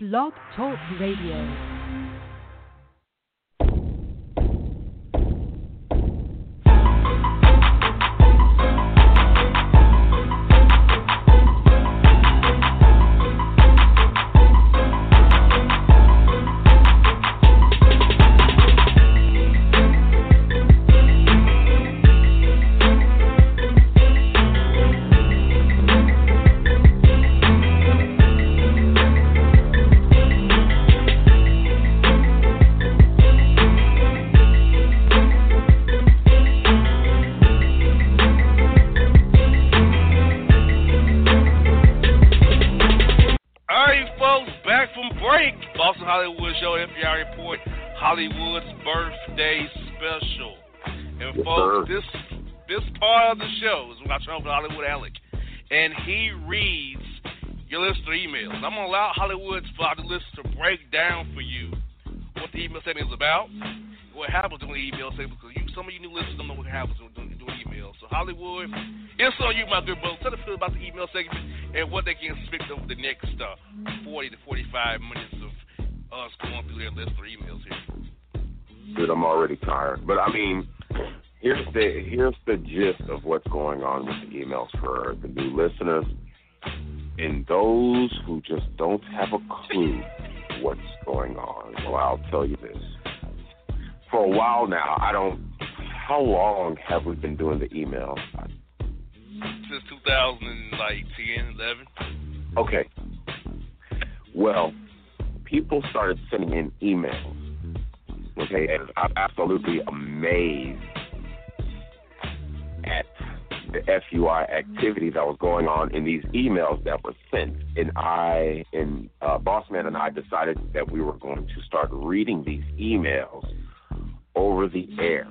Blog Talk Radio. I'll scroll through their list for emails here. Dude, I'm already tired. But I mean, here's the here's the gist of what's going on with the emails for the new listeners and those who just don't have a clue what's going on. Well, I'll tell you this. For a while now, I don't. How long have we been doing the email? Since 2010, like 11. Okay. Well, people started sending in emails. Okay, and I'm absolutely amazed at the FUI activity that was going on in these emails that were sent. And I, and uh, Bossman and I decided that we were going to start reading these emails over the air.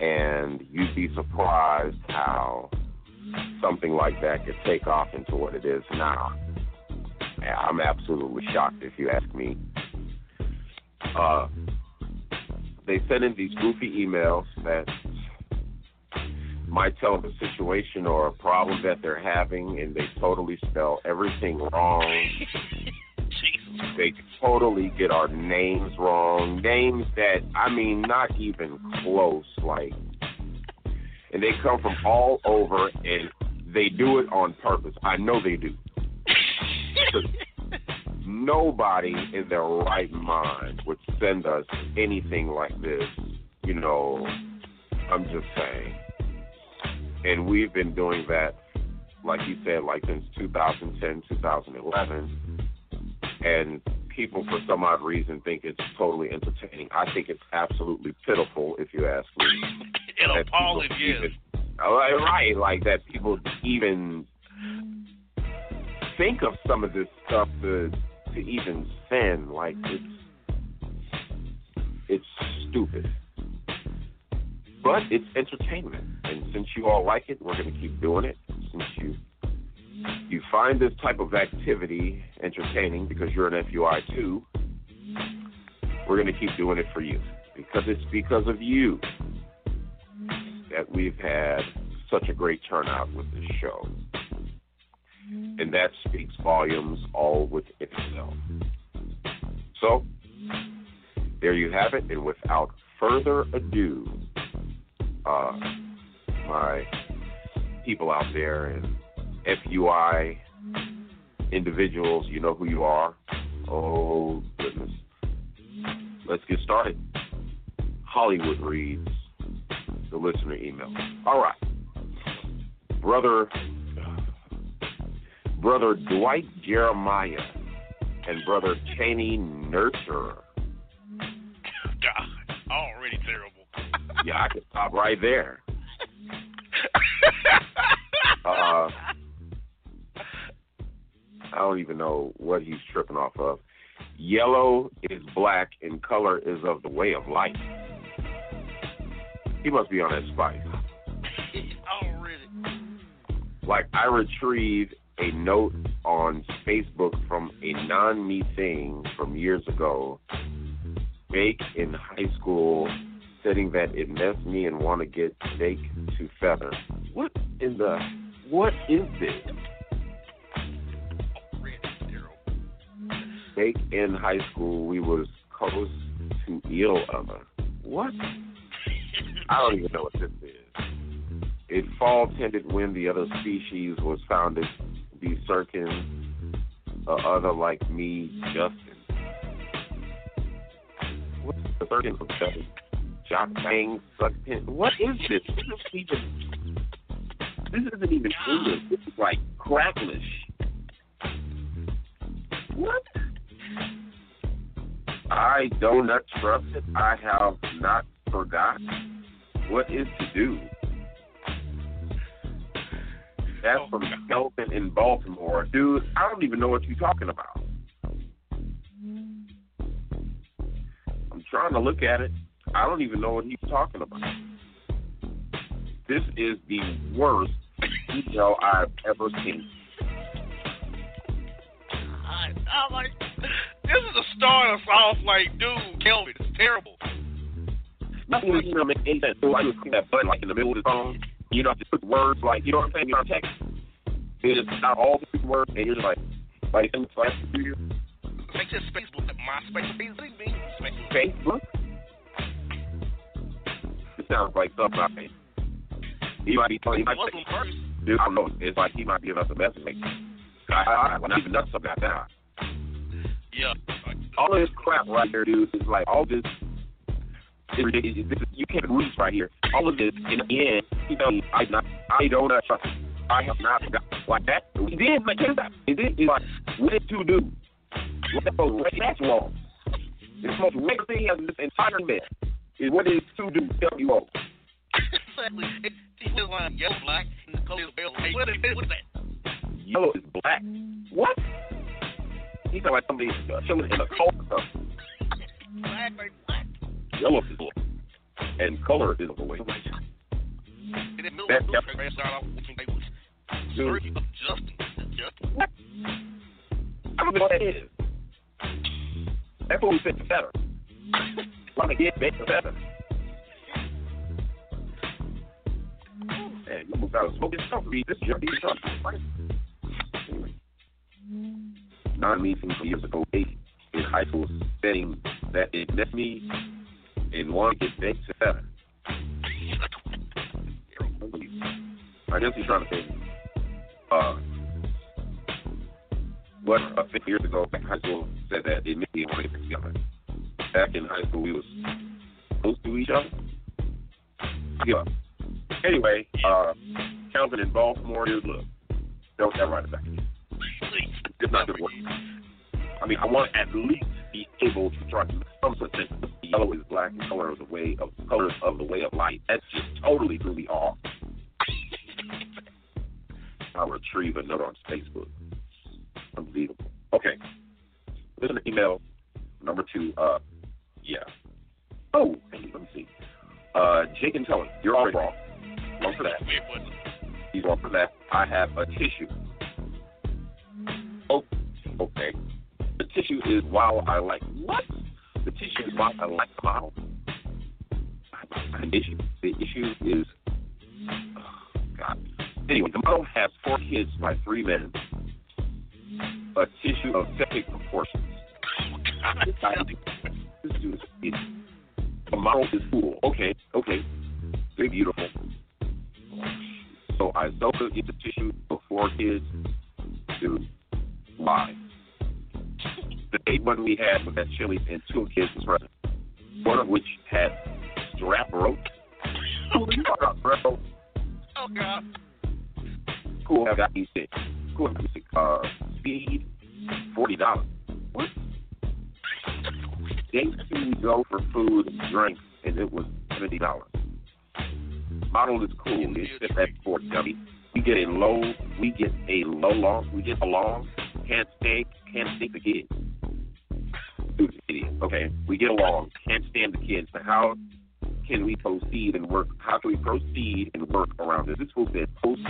And you'd be surprised how something like that could take off into what it is now. I'm absolutely shocked if you ask me. Uh, they send in these goofy emails that might tell the a situation or a problem that they're having, and they totally spell everything wrong. they totally get our names wrong. Names that, I mean, not even close. Like, and they come from all over, and they do it on purpose. I know they do nobody in their right mind would send us anything like this. You know, I'm just saying. And we've been doing that, like you said, like since 2010, 2011. And people, for some odd reason, think it's totally entertaining. I think it's absolutely pitiful, if you ask me. It'll appalling you. Oh, right, like that people even think of some of this stuff to to even send. Like it's it's stupid, but it's entertainment. And since you all like it, we're gonna keep doing it. Since you you find this type of activity entertaining because you're an FUI too, we're gonna keep doing it for you because it's because of you that we've had such a great turnout with this show and that speaks volumes all with itself. So, there you have it. And without further ado, uh, my people out there and FUI individuals, you know who you are. Oh, goodness. Let's get started. Hollywood reads the listener email. All right. Brother Brother Dwight Jeremiah and Brother Cheney Nurturer. God, already terrible. yeah, I can stop right there. Uh, I don't even know what he's tripping off of. Yellow is black and color is of the way of life. He must be on that spike. Already. Like I retrieve a note on Facebook from a non me thing from years ago, fake in high school, saying that it messed me and want to get fake to Feather. What in the, what is this? Fake in high school, we was close to ill other. What? I don't even know what this is. It fall tended when the other species was founded be circling a uh, other like me, Justin. What's the Justin? Jock bang. What is this? This isn't even. This isn't even English. This is like cracklish. What? I do not trust it. I have not forgot. What is to do? That's from Kelvin in Baltimore. Dude, I don't even know what you're talking about. I'm trying to look at it. I don't even know what he's talking about. This is the worst email I've ever seen. I, I'm like, this is a start us off like, dude, Kelvin, it's terrible. Nothing in the email makes any sense. So I just click that button like in the middle of the phone. You know, I just put words like, you know what I'm saying? On text. It just not all the words, and you're just like, like, in to you. Make this Facebook, MySpace, Facebook. Facebook? It sounds like something I think. He might be telling first. dude, I don't know. It's like he might be us a message. Like, I, I, I'm not even nuts about that. Yeah. All of this crap right here, dude, is like all this. It's ridiculous. This is, you can't read right here. All of this, in the end, you know, I not, I don't uh, trust. I have not forgot like that. We did make it up. It did. It's like what did you do? What the fuck? That's wrong. The most regular thing in this entire man is what did two do? Tell you all. exactly. It, it was like yellow, black, and the color is pale. What is, what is that? Yellow is black. What? He sound like somebody uh, chilling in a cult or something. Black, like black. Yellow is black, and color is the way. That-. Dude. I what that is. That fool said better. Trying to get better, better. Man, you almost got to smoke this stuff. Read this junkie stuff. Anyway. Non me from years ago, eight in high school, saying that it met me and wanted to get. I guess he's trying to say, uh, what uh, 50 years ago back in high school said that it made me want to get together. Back in high school, we was close to each other. Yeah. Anyway, uh, Calvin in Baltimore, dude, look, don't write it back. It's not gonna work. I mean, I want to at least be able to try to make some sort of. Yellow is black, and color is the way of colors of the way of light. That's just totally threw me off. I'll retrieve a note on Facebook. Unbelievable. Okay. Listen to email number two. Uh, yeah. Oh, hey, let me see. Uh, Jake and Tony, you're already wrong. Wrong for that. He's wrong for that. I have a tissue. Oh, okay. The tissue is while I like what? The while I like the model. An issue. The issue is, oh, God. Anyway, the model has four kids by three men. A tissue of septic proportions. This dude is. The model is cool. Okay, okay. Very beautiful. So I sold get the tissue for four kids. Dude, why? The eight one we had was at Chili's and two kids was present. One of which had strap rope. Cool, you about strap rope. Oh, God. Cool, I got these six. Cool, I got these six. Uh, speed, forty dollars. What? Dates we go for food and drinks, and it was seventy dollars. Model is cool. It's just that for dummy. We get a low. We get a low long. We get a long Can't stay. Can't stay the idiot. Okay, we get along. Can't stand the kids. But how can we proceed and work? How can we proceed and work around this? This fool said proceed.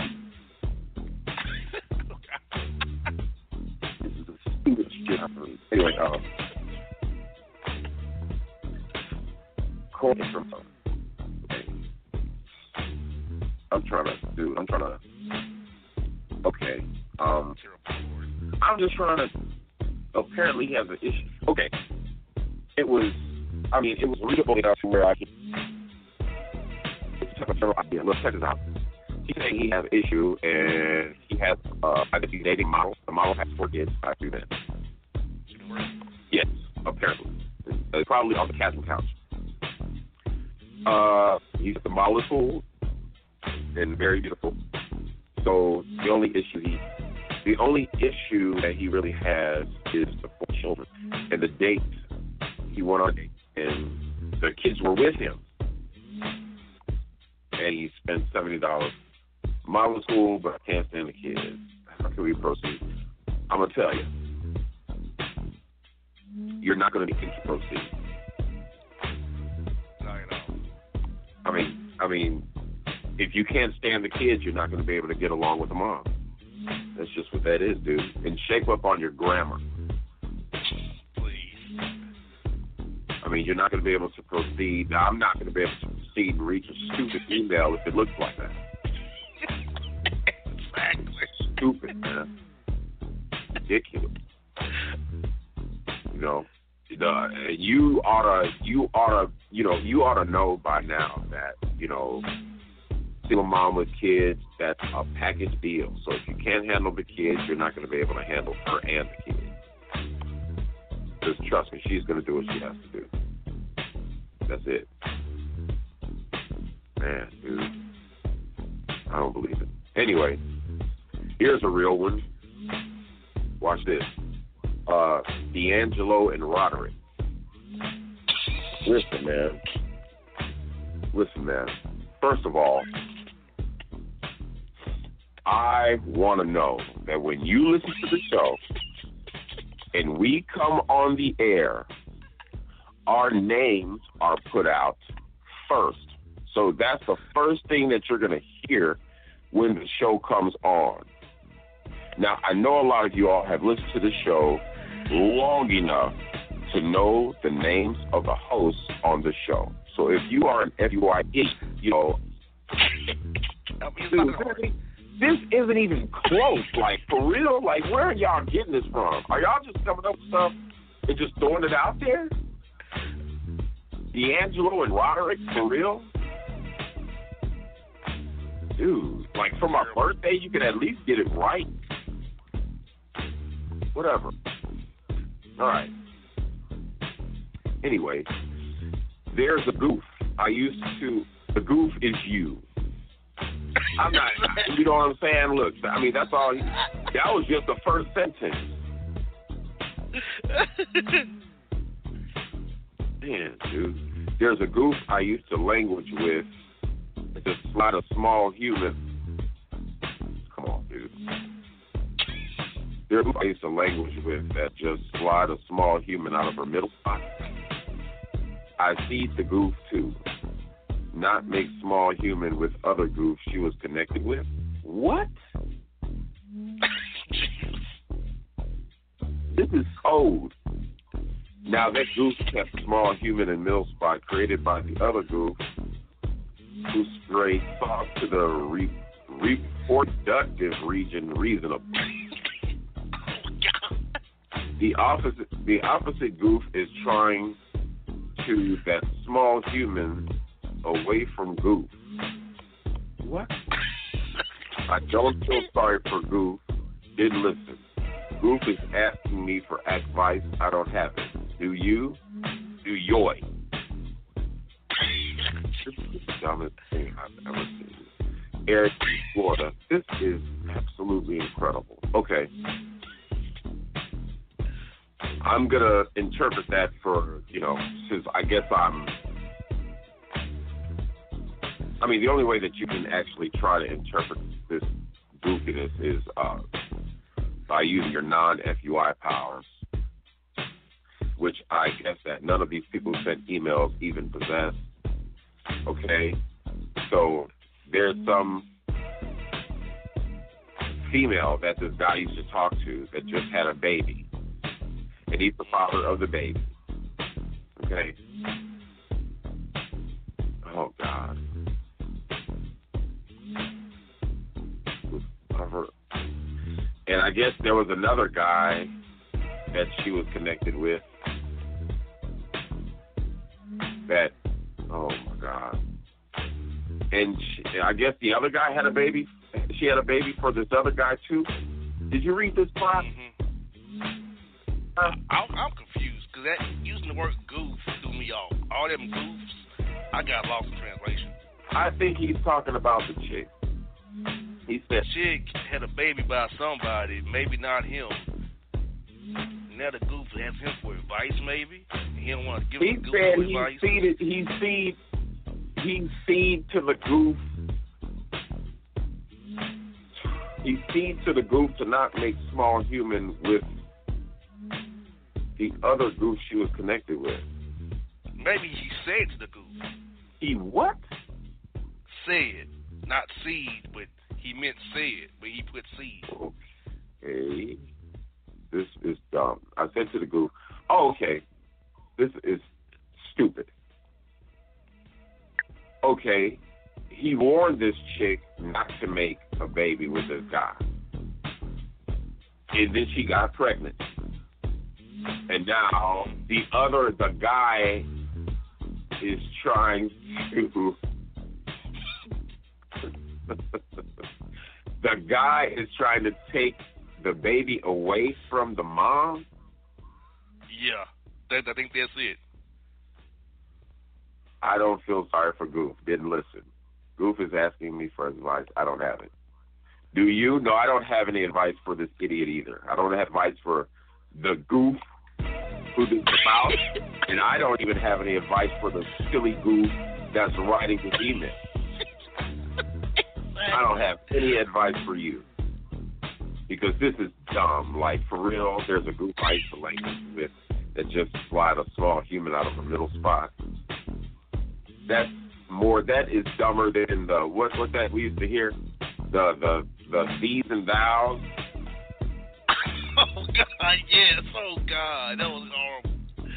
This is the stupidest shit I've heard. Anyway, um, Corey from okay. I'm trying to do. I'm trying to. Okay. Um, I'm just trying to apparently he has an issue. Okay, it was. I mean, it was readable enough to where I can. Let's check this out. He's saying he has an issue and he has uh, I he's dating model. The model has four kids. I do that. Yes, apparently. It's probably on the casting couch. Uh, he's the model school and very beautiful. So the only issue he, the only issue that he really has is the four children and the date he went on and the kids were with him, and he spent seventy dollars. Model school, but I can't stand the kids. How can we proceed? I'm gonna tell you, you're not gonna be able to proceed. No, you know. I mean, I mean, if you can't stand the kids, you're not going to be able to get along with the mom. That's just what that is, dude. And shape up on your grammar. Mean, you're not going to be able to proceed. Now, I'm not going to be able to proceed and reach a stupid email if it looks like that. exactly. Stupid, man. Ridiculous. You know, the, you oughta, you oughta, you know, you oughta know by now that you know, single mom with kids, that's a package deal. So if you can't handle the kids, you're not going to be able to handle her and the kids. Just trust me, she's going to do what she has to do. That's it. Man, dude. I don't believe it. Anyway, here's a real one. Watch this. Uh, D'Angelo and Roderick. Listen, man. Listen, man. First of all, I want to know that when you listen to the show and we come on the air, our names are put out first. So that's the first thing that you're going to hear when the show comes on. Now, I know a lot of you all have listened to the show long enough to know the names of the hosts on the show. So if you are an FUI, you know, dude, this isn't even close. Like, for real? Like, where are y'all getting this from? Are y'all just coming up with stuff and just throwing it out there? D'Angelo and Roderick, for real? Dude, like, for my birthday, you could at least get it right. Whatever. All right. Anyway, there's a goof. I used to. The goof is you. I'm not. You know what I'm saying? Look, I mean that's all. That was just the first sentence. Man, dude. There's a goof I used to language with. Just a small human. Come on, dude. There's a I used to language with that just slide a small human out of her middle spot. I see the goof too. Not make small human with other goofs she was connected with. What? This is code. Now that goof kept small human and middle spot created by the other goof who strayed soft to the re- reproductive region reasonable. The opposite the opposite goof is trying to that small human away from goof. What? I don't feel sorry for goof. Didn't listen. Goof is asking me for advice. I don't have it. Do you? Do yoy? This is the dumbest thing I've ever seen. Eric, Florida. This is absolutely incredible. Okay. I'm gonna interpret that for you know, since I guess I'm. I mean, the only way that you can actually try to interpret this goofiness is uh, by using your non-FUI powers, which I guess that none of these people who sent emails even possess. Okay, so there's some female that this guy used to talk to that just had a baby, and he's the father of the baby. Okay. Oh God. And I guess there was another guy that she was connected with. That, oh my God. And she, I guess the other guy had a baby. She had a baby for this other guy too. Did you read this part? Mm-hmm. Uh, I'm, I'm confused because that using the word goof threw me off. All them goofs, I got lost in translation. I think he's talking about the chick. He said chick had a baby by somebody, maybe not him. Now the goof asks him for advice, maybe. He don't want to give he him goof said advice. he feed he feed he to the goof. He feed to the goof to not make small human with the other goof she was connected with. Maybe he said to the goof. He what? Said, not seed, but he meant said, but he put seed. Okay. This is dumb. I said to the goof, oh, okay, this is stupid. Okay, he warned this chick not to make a baby with this guy. And then she got pregnant. And now the other, the guy is trying to. the guy is trying to take the baby away from the mom. Yeah, that, I think that's it. I don't feel sorry for Goof. Didn't listen. Goof is asking me for advice. I don't have it. Do you? No, I don't have any advice for this idiot either. I don't have advice for the goof who this is about, and I don't even have any advice for the silly goof that's writing this email. I don't have any advice for you because this is dumb. Like for real, there's a goof I used to with that just slide a small human out of a middle spot. That's more. That is dumber than the what? What that we used to hear? The the the these and thous. Oh God, yes. Oh God, that was horrible.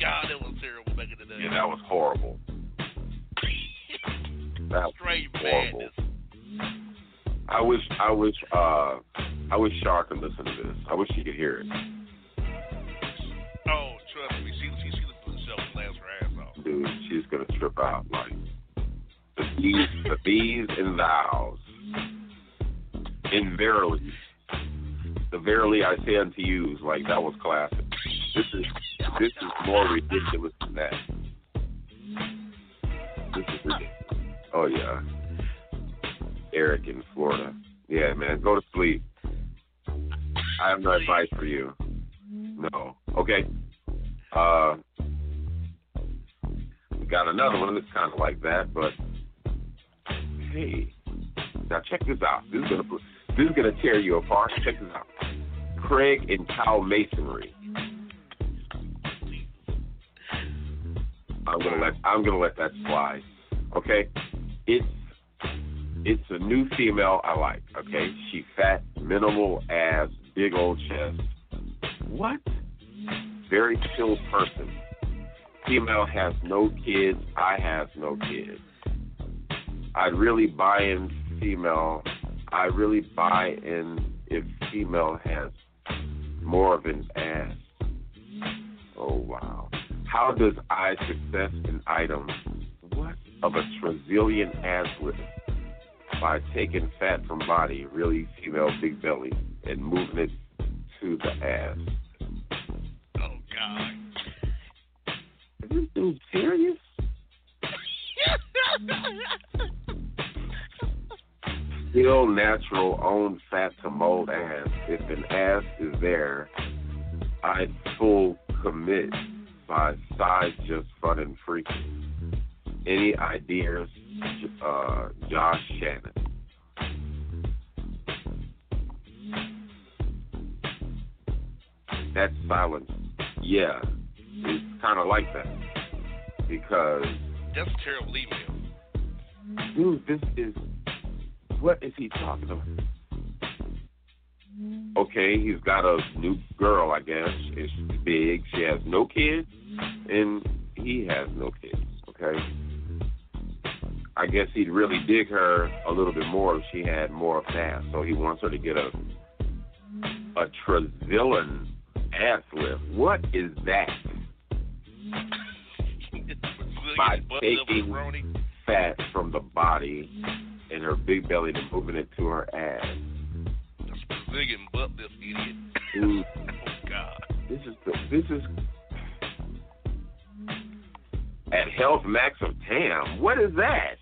God, that was terrible back in the day. Yeah, that was horrible. That was Straight horrible. madness. I wish I wish uh I wish Shar could listen to this. I wish she could hear it. Oh, trust me, she she she the and laughed her ass off. Dude, she's gonna trip out like the these the these and thous. And verily. The verily I say unto you like that was classic. This is this is more ridiculous than that. This is ridiculous. Oh yeah. Eric in Florida. Yeah, man, go to sleep. I have no advice for you. No. Okay. Uh we got another one that's kinda like that, but hey. Now check this out. This is gonna this is gonna tear you apart. Check this out. Craig and Cow Masonry. I'm gonna let I'm gonna let that slide. Okay? It's Mm-hmm. it's a new female I like, okay? She fat, minimal ass, big old chest. What? Very chill person. Female has no kids, I have no kids. I'd really buy in female I really buy in if female has more of an ass. Oh wow. How does I success an item what of a trazillion ass lift by taking fat from body, really female big belly, and moving it to the ass? Oh God. Is this dude serious? Still natural, own fat to mold ass. If an ass is there, I'd full commit by size just fun and freaky. Any ideas, uh, Josh Shannon? That silence, yeah, it's kind of like that because That's a terrible email. dude, this is what is he talking about? Okay, he's got a new girl, I guess. It's big. She has no kids, and he has no kids. Okay. I guess he'd really dig her a little bit more if she had more of that. So he wants her to get a a Trazilin ass lift. What is that? By taking fat from the body and her big belly and moving it to her ass. That's Brazilian butt lift, idiot. Dude, oh God. this is the, this is at Health Max of Tam. What is that?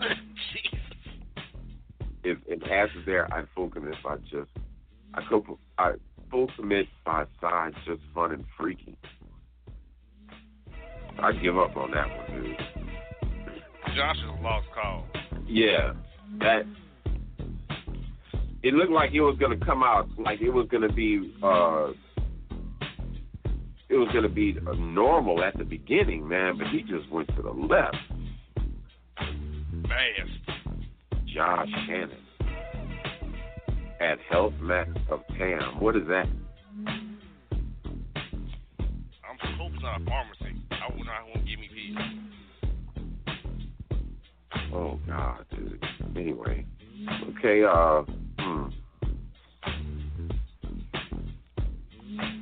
Jesus. If an ass is there, I full commit by just I go I full commit by side just fun and freaky. I give up on that one, dude. Josh is a lost cause. Yeah, that. It looked like it was gonna come out like it was gonna be. uh It was gonna be normal at the beginning, man, but he just went to the left. Fast. Josh Shannon at Health Max of Tam. What is that? I'm not a pharmacy. I wouldn't know won't give me pills. Oh God, dude. Anyway, okay. Uh, hmm.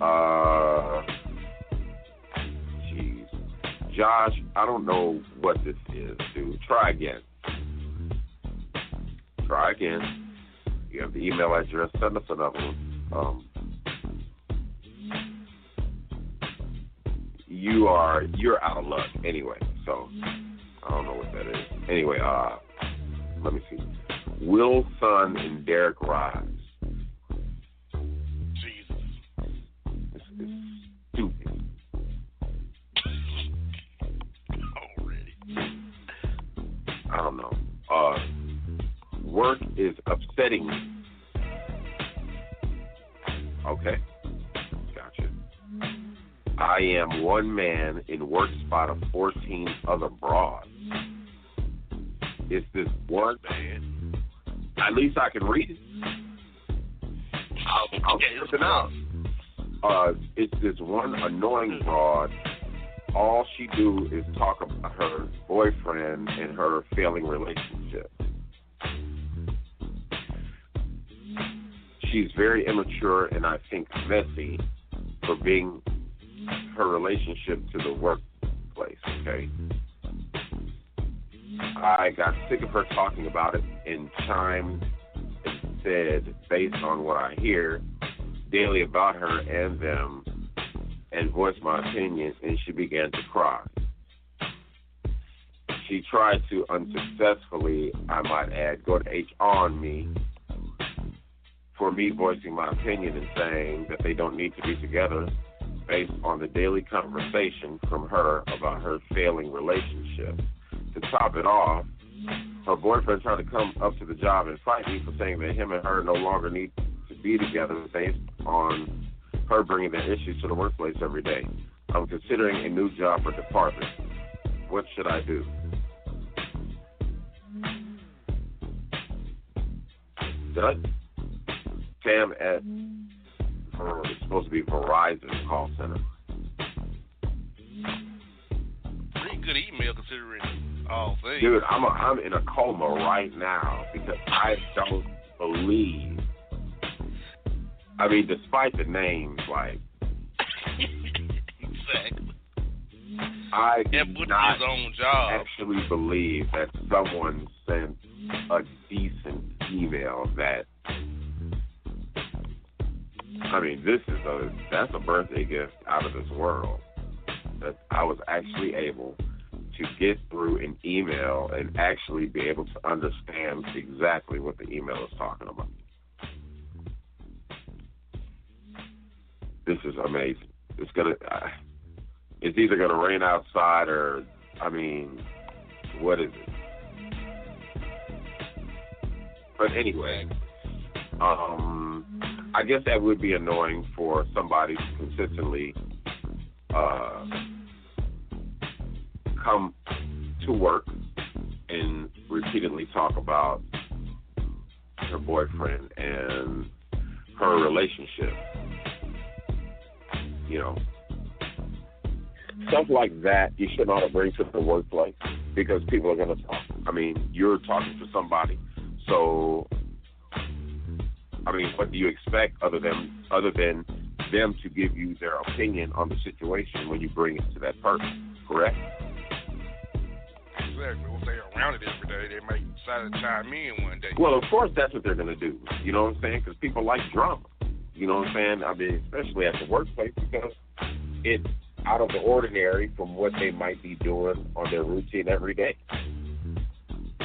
Uh, jeez, Josh. I don't know what this is, dude. Try again. Try again. You have the email address. Send us another one. Um, you are you're out of luck anyway. So I don't know what that is. Anyway, uh, let me see. Will Son and Derek Rise. Work is upsetting me. Okay. Gotcha. I am one man in work spot of 14 other broads. It's this one Man. At least I can read it. I'll, I'll flip it out. Uh, it's this one annoying broad. All she do is talk about her boyfriend and her failing relationship. She's very immature and I think messy for being her relationship to the workplace. Okay. I got sick of her talking about it and chimed and said, based on what I hear daily about her and them, and voiced my opinion, and she began to cry. She tried to unsuccessfully, I might add, go to H on me for me voicing my opinion and saying that they don't need to be together based on the daily conversation from her about her failing relationship. To top it off, her boyfriend tried to come up to the job and fight me for saying that him and her no longer need to be together based on her bringing their issues to the workplace every day. I'm considering a new job or department. What should I do? Did I? Sam at mm. for it's supposed to be Verizon call center. Pretty good email considering all things. Dude, I'm a, I'm in a coma right now because I don't believe. I mean, despite the names, like exactly. I do And put not his own job. actually believe that someone sent a decent email that. I mean, this is a that's a birthday gift out of this world. That I was actually able to get through an email and actually be able to understand exactly what the email is talking about. This is amazing. It's gonna. Uh, it's either gonna rain outside or, I mean, what is it? But anyway, um, I guess that would be annoying for somebody to consistently uh, come to work and repeatedly talk about her boyfriend and her relationship. You know, stuff like that you should not bring to the workplace because people are going to talk. I mean, you're talking to somebody, so I mean, what do you expect other than other than them to give you their opinion on the situation when you bring it to that person? Correct. Exactly. If they're around it every day, they might decide to chime in one day. Well, of course, that's what they're going to do. You know what I'm saying? Because people like drama. You know what I'm saying? I mean, especially at the workplace because it's out of the ordinary from what they might be doing on their routine every day.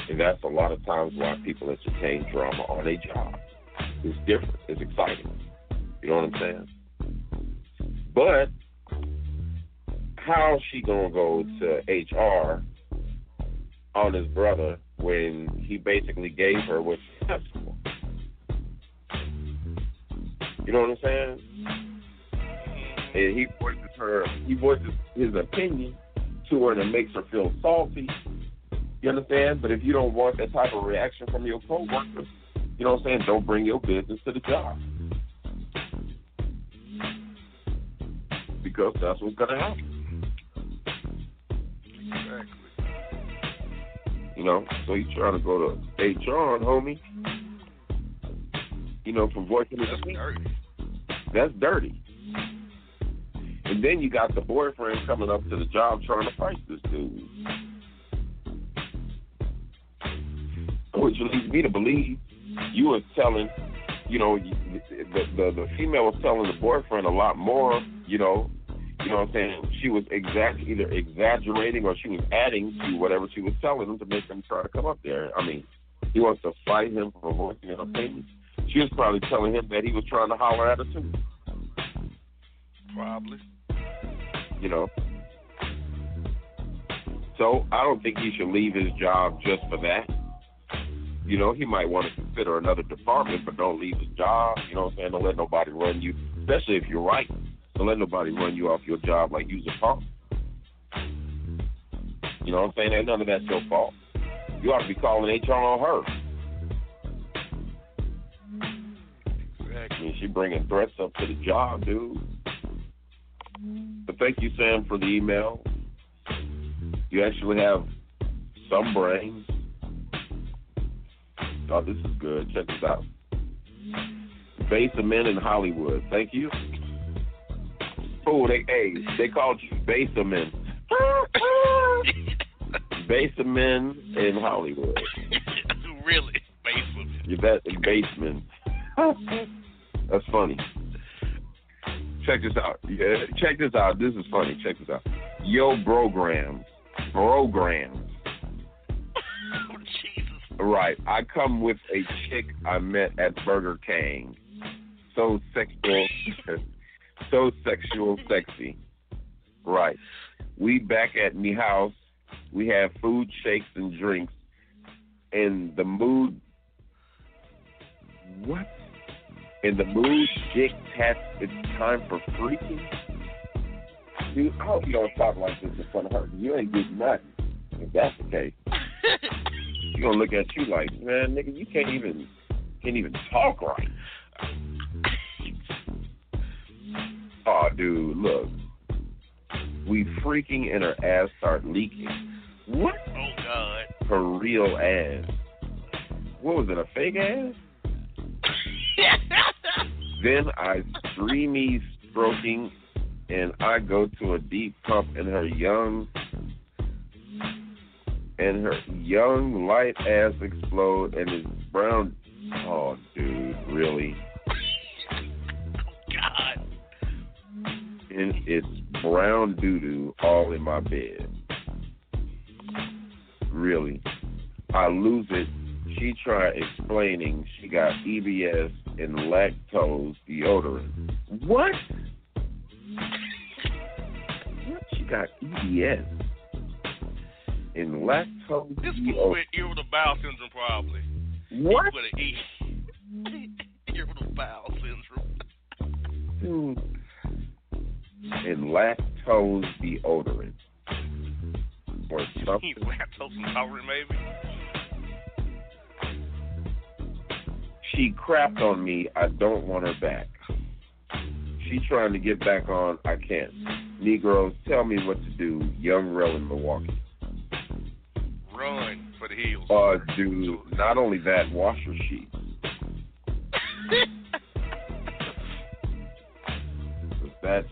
And that's a lot of times why people entertain drama on a job. It's different. It's exciting. You know what I'm saying? But how's she gonna go to HR on his brother when he basically gave her what she asked for? You know what I'm saying? And he voices her, he voices his opinion to her, and it makes her feel salty. You understand? But if you don't want that type of reaction from your coworkers, you know what I'm saying? Don't bring your business to the job. Because that's what's gonna happen. Exactly. You know, so you trying to go to HR, homie. You know, for voicing That's dirty. That's dirty. And then you got the boyfriend coming up to the job trying to price this dude. Which leads me to believe you was telling, you know, the, the the female was telling the boyfriend a lot more, you know, you know what I'm saying? She was exact either exaggerating or she was adding to whatever she was telling him to make him try to come up there. I mean, he wants to fight him for voicing an opinion. She was probably telling him that he was trying to holler at her too. Probably. you know. So I don't think he should leave his job just for that. You know, he might want to consider another department, but don't leave his job. You know what I'm saying? Don't let nobody run you, especially if you're right. Don't let nobody run you off your job like you's a punk. You know what I'm saying? Ain't none of that's your fault. You ought to be calling HR on her. I mean, she bringing threats up to the job, dude. But thank you, Sam, for the email. You actually have some brains. Oh, this is good. Check this out. Base of Men in Hollywood. Thank you. Oh, they hey, they called you Base of Men. Base of Men in Hollywood. really? Basement. You bet basement. That's funny. Check this out. Yeah, check this out. This is funny. Check this out. Yo, program. programs. Right. I come with a chick I met at Burger King. So sexual, so sexual, sexy. Right. We back at me house. We have food, shakes, and drinks. And the mood. What? And the mood dictates it's time for freaking. Dude, I hope you don't talk like this in front of her. You ain't getting nothing. If that's the case gonna look at you like, man, nigga, you can't even can't even talk right. Oh, dude, look, we freaking and her ass start leaking. What? Oh, God. Her real ass. What was it? A fake ass? Then I streamy stroking, and I go to a deep pump, in her young and her young light ass explode and it's brown. Oh dude really? God. and it's brown doo doo all in my bed. Really? I lose it. She tried explaining she got ebs and lactose deodorant. What? What? She got ebs and lactose This fool oh. deodorant with irritable bowel syndrome, probably. what He an E. irritable bowel syndrome. Dude. And lactose deodorant. Or something. lactose intolerant, maybe. She crapped on me. I don't want her back. She's trying to get back on. I can't. Negroes, tell me what to do. Young Rel in Milwaukee uh, do not only that, washer sheets. That's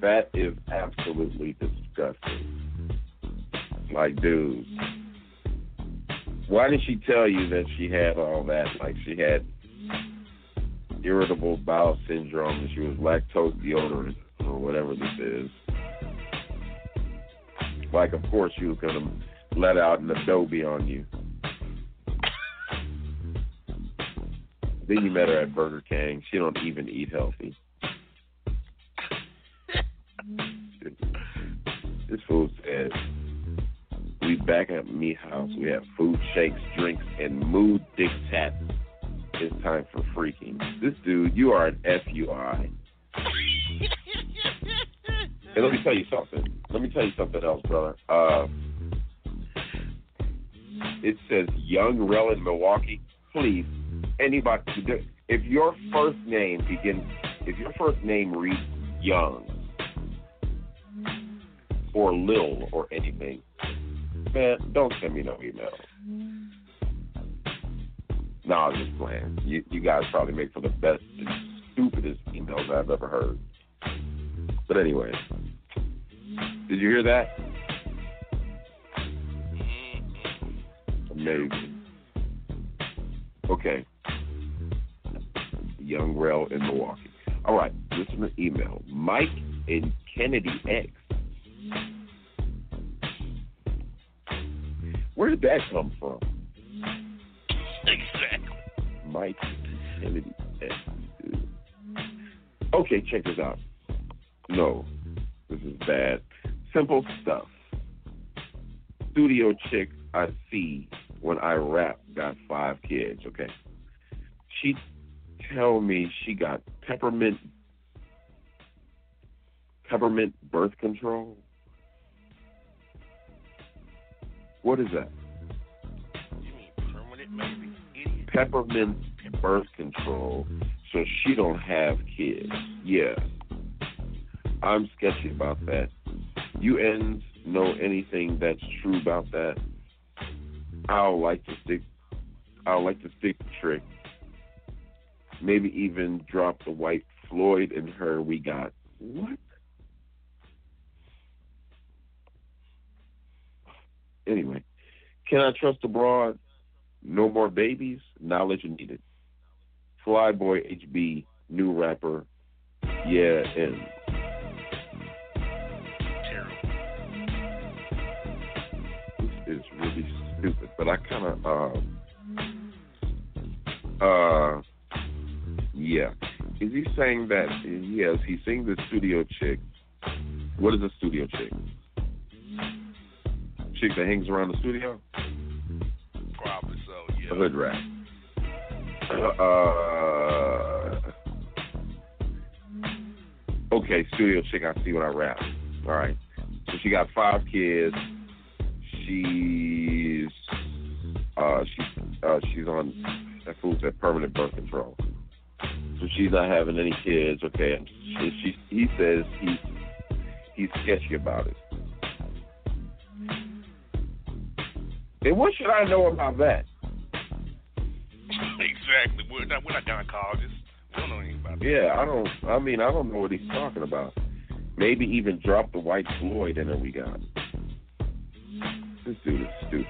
that is absolutely disgusting. Like, dude, why did she tell you that she had all that? Like, she had irritable bowel syndrome and she was lactose deodorant or whatever this is. Like, of course, she was going to let out an Adobe on you. Then you met her at Burger King. She don't even eat healthy. this fool says, we back at me house. We have food, shakes, drinks, and mood dictates. It's time for freaking. This dude, you are an FUI. Hey, let me tell you something. Let me tell you something else, brother. Uh, it says Young Rel in Milwaukee. Please, anybody, if your first name begins, if your first name reads Young or Lil or anything, man, don't send me no email. No, I'm just playing. You, you guys probably make for the best and stupidest emails I've ever heard. But anyway, did you hear that? Amazing. Okay. Young Rel in Milwaukee. All right, listen to email. Mike and Kennedy X. Where did that come from? Exactly. Mike and Kennedy X. Okay, check this out. No, this is bad. Simple stuff. Studio chick I see when I rap got five kids, okay? She tell me she got peppermint peppermint birth control. What is that? Peppermint birth control so she don't have kids. Yeah. I'm sketchy about that. You ends know anything that's true about that? I'll like to stick I'll like to stick the trick. Maybe even drop the white Floyd and her we got. What? Anyway, can I trust abroad? No more babies? Knowledge needed. Flyboy HB, new rapper. Yeah, and Terrible. this is really. But I kind of, um, uh, yeah. Is he saying that? Yes, he's saying the studio chick. What is a studio chick? Chick that hangs around the studio? Probably so, A yeah. hood rat. Uh, okay, studio chick. I see when I rap. All right. So she got five kids. She's uh she uh she's on that fool said permanent birth control. So she's not having any kids. Okay. And she, she he says he's he's sketchy about it. And what should I know about that? exactly. We're not, we're not gynecologists. We don't know anything about that. Yeah, I don't. I mean, I don't know what he's talking about. Maybe even drop the white Floyd in it we got. This dude is stupid.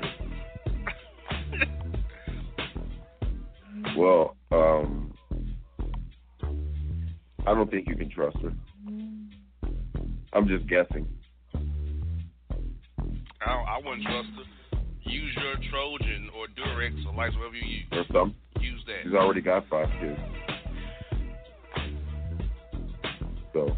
Well, um, I don't think you can trust her. I'm just guessing. I, I wouldn't trust her. Use your Trojan or Durex or Lights, whatever you use. Or some. Use that. She's already got five kids. So,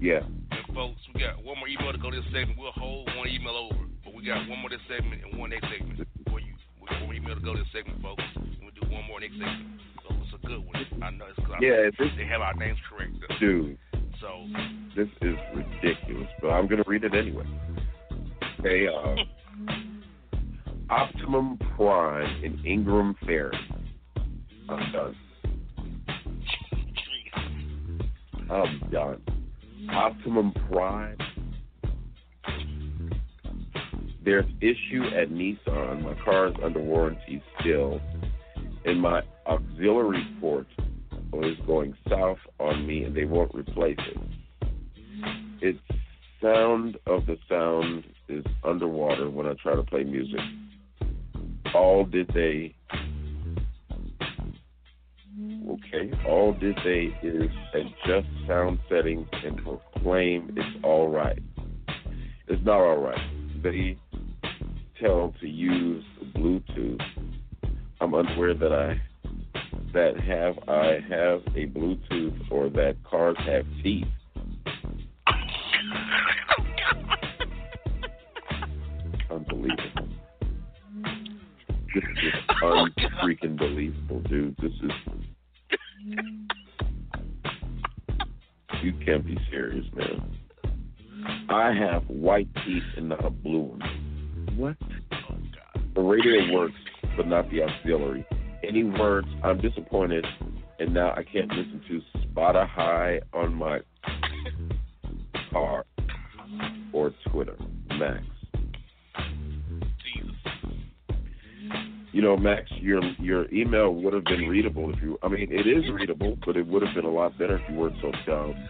yeah. And folks, we got one more email to go to this segment. We'll hold one email over, but we got one more this segment and one next segment. For you, we got one more email to go to this segment, folks. And we'll do one more next segment. So it's a good one. I know it's because Yeah, they have our names correct. Though. dude. So This is ridiculous, but I'm gonna read it anyway. Okay, uh, Optimum Prime in Ingram Ferry. I'm done. I'm done. Optimum Prime. There's issue at Nissan. My car is under warranty still. And my auxiliary port is going south on me and they won't replace it. Its sound of the sound is underwater when I try to play music. All did they okay, all did they is adjust sound settings and proclaim it's all right. It's not all right. They tell to use Bluetooth. I'm unaware that I that have I have a Bluetooth or that cars have teeth. Unbelievable. This is oh, unfreaking believable, dude. This is you can't be serious, man. I have white teeth and not a blue one. What? The radio works, but not the auxiliary. Any words, I'm disappointed, and now I can't listen to Spotify on my car or Twitter. Max. You know, Max, your your email would have been readable if you. I mean, it is readable, but it would have been a lot better if you weren't so dumb.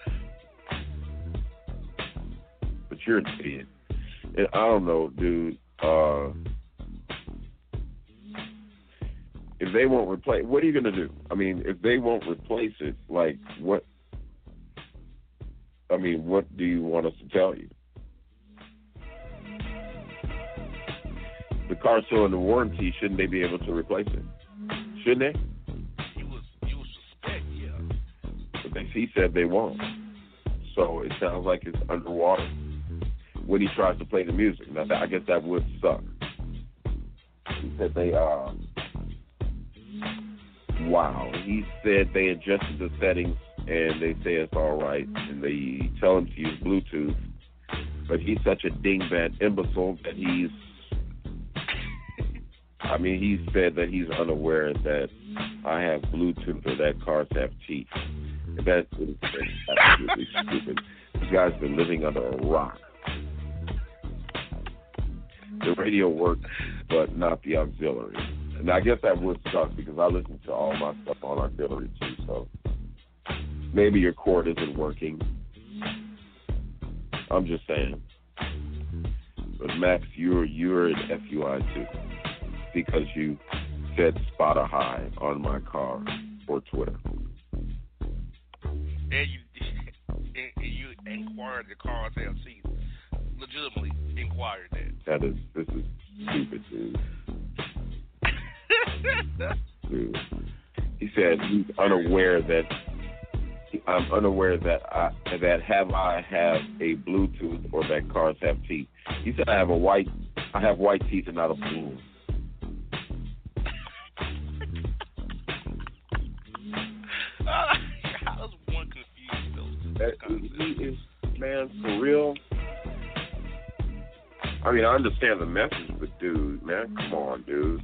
But you're an idiot, and I don't know, dude. Uh, if they won't replace, what are you going to do? I mean, if they won't replace it, like what? I mean, what do you want us to tell you? The car's still under warranty. Shouldn't they be able to replace it? Shouldn't they? You was you was suspect, yeah. But they, he said they won't. So it sounds like it's underwater when he tries to play the music. Now, I guess that would suck. He said they uh wow. He said they adjusted the settings and they say it's all right, and they tell him to use Bluetooth. But he's such a dingbat imbecile that he's. I mean, he said that he's unaware that I have Bluetooth or that cars have teeth. That is absolutely stupid. This guy's been living under a rock. The radio works, but not the auxiliary. And I guess that would suck because I listen to all my stuff on auxiliary too. So maybe your cord isn't working. I'm just saying. But Max, you're you're an FUI too because you said spot a high on my car or Twitter. And you and you inquired the cars seats. Legitimately inquired that. That is this is stupid, dude. He said he's unaware that I'm unaware that I that have I have a Bluetooth or that cars have teeth. He said I have a white I have white teeth and not a blue. I was one confused though. He is man for real. I mean, I understand the message, but dude, man, come on, dude.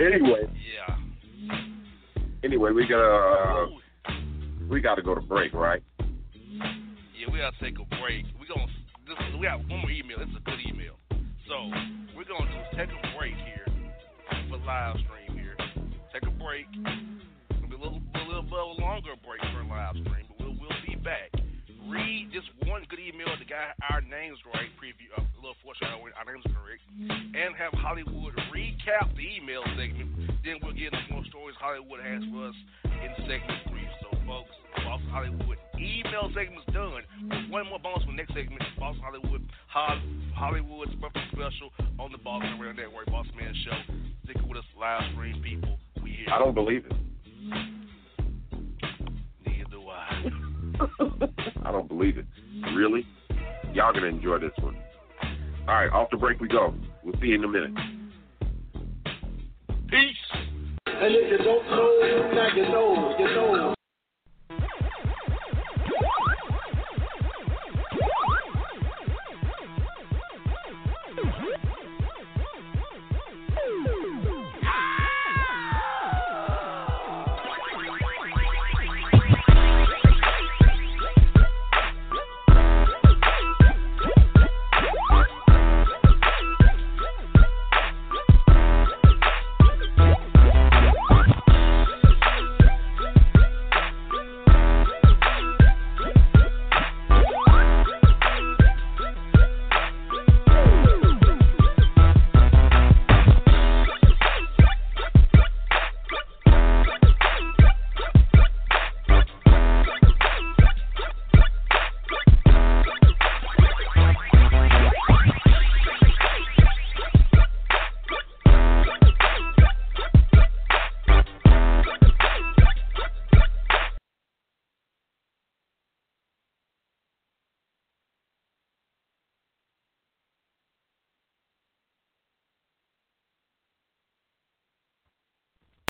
Anyway. Yeah. Anyway, we gotta uh, we gotta go to break, right? Yeah, we gotta take a break. We gonna this, we got one more email. It's a good email. So we're gonna just take a break here for live stream here. Take a break. It'll be a little, a little bit longer break for a live stream, but we'll we'll be back. Read just one good email. The guy our names right. Preview uh, a little foreshadowing. Our names are correct, and have Hollywood recap the email segment. Then we'll get into more stories Hollywood has for us in segment three. So, folks, Bossman Hollywood email segment's done. One more bonus for next segment. Bossman Hollywood, Hollywood's birthday special on the Bossman Radio Network, Boss Man Show. Stick with us, live stream people. We here. I don't believe it. I. Don't believe it. Really? Y'all gonna enjoy this one. All right, off the break we go. We'll see you in a minute. Peace. And if you don't know,